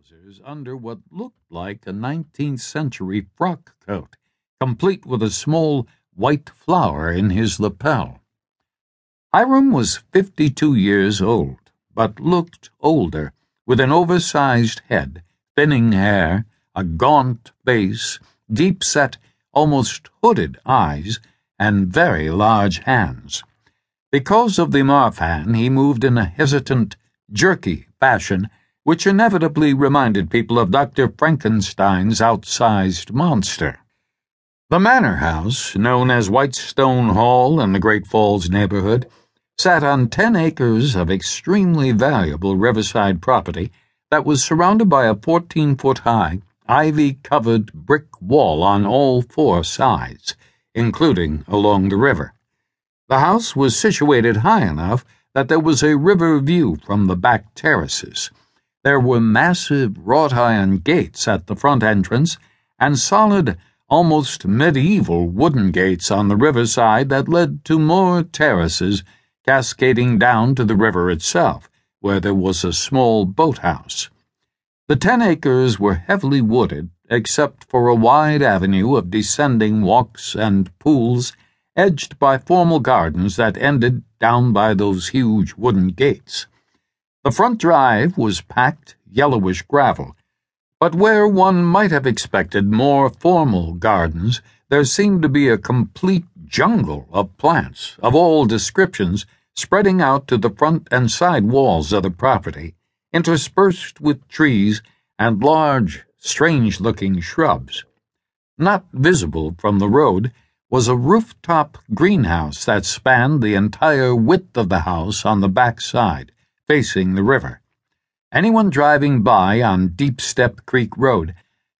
trousers under what looked like a 19th century frock coat, complete with a small white flower in his lapel. Hiram was 52 years old, but looked older, with an oversized head, thinning hair, a gaunt face, deep set, almost hooded eyes, and very large hands. Because of the Marfan, he moved in a hesitant, jerky fashion which inevitably reminded people of Dr. Frankenstein's outsized monster. The manor house, known as Whitestone Hall in the Great Falls neighborhood, sat on ten acres of extremely valuable riverside property that was surrounded by a 14 foot high, ivy covered brick wall on all four sides, including along the river. The house was situated high enough that there was a river view from the back terraces. There were massive wrought iron gates at the front entrance and solid, almost medieval wooden gates on the riverside that led to more terraces cascading down to the river itself, where there was a small boathouse. The ten acres were heavily wooded, except for a wide avenue of descending walks and pools edged by formal gardens that ended down by those huge wooden gates. The front drive was packed yellowish gravel, but where one might have expected more formal gardens, there seemed to be a complete jungle of plants of all descriptions spreading out to the front and side walls of the property, interspersed with trees and large, strange looking shrubs. Not visible from the road was a rooftop greenhouse that spanned the entire width of the house on the back side facing the river. Anyone driving by on Deep Step Creek Road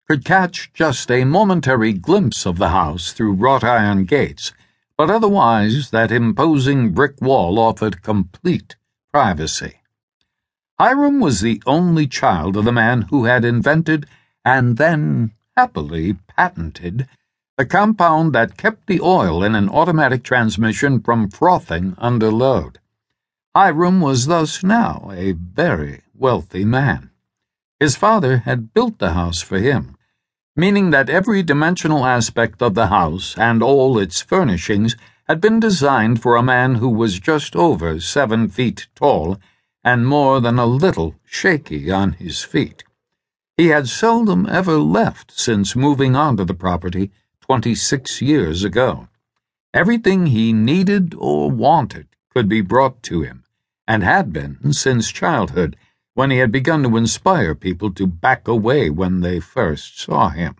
could catch just a momentary glimpse of the house through wrought iron gates, but otherwise that imposing brick wall offered complete privacy. Hiram was the only child of the man who had invented and then happily patented the compound that kept the oil in an automatic transmission from frothing under load. Hiram was thus now a very wealthy man. His father had built the house for him, meaning that every dimensional aspect of the house and all its furnishings had been designed for a man who was just over seven feet tall and more than a little shaky on his feet. He had seldom ever left since moving onto the property twenty six years ago. Everything he needed or wanted could be brought to him, and had been since childhood, when he had begun to inspire people to back away when they first saw him.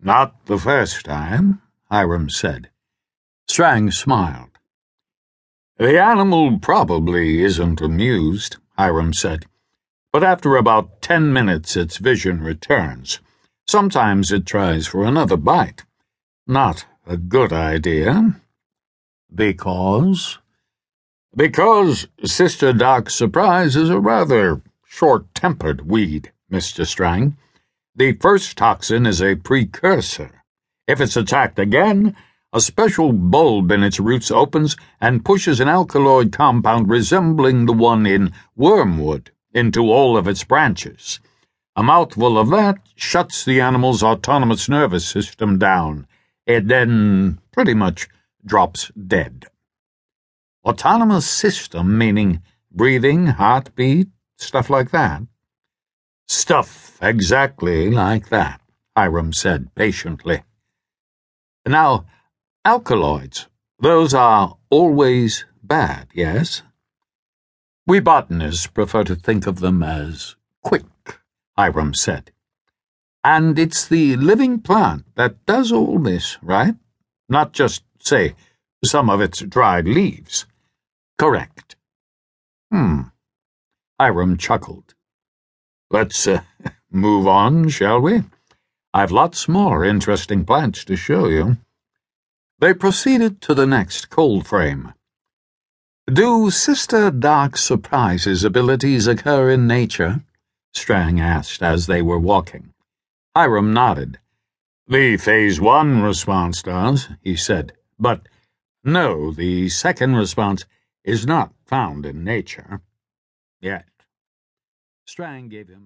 Not the first time, Hiram said. Strang smiled. The animal probably isn't amused, Hiram said, but after about ten minutes its vision returns. Sometimes it tries for another bite. Not a good idea. Because? Because Sister Doc Surprise is a rather short tempered weed, Mr. Strang. The first toxin is a precursor. If it's attacked again, a special bulb in its roots opens and pushes an alkaloid compound resembling the one in wormwood into all of its branches. A mouthful of that shuts the animal's autonomous nervous system down. It then pretty much drops dead. Autonomous system meaning breathing, heartbeat, stuff like that? Stuff exactly like that, Hiram said patiently. Now, alkaloids, those are always bad, yes? We botanists prefer to think of them as quick, Hiram said. And it's the living plant that does all this, right? Not just, say, some of its dried leaves. Correct. Hmm. Hiram chuckled. Let's uh, move on, shall we? I've lots more interesting plants to show you. They proceeded to the next cold frame. Do Sister Doc Surprise's abilities occur in nature? Strang asked as they were walking. Hiram nodded. The Phase One response does, he said, but no, the second response is not found in nature. Yet. Strang gave him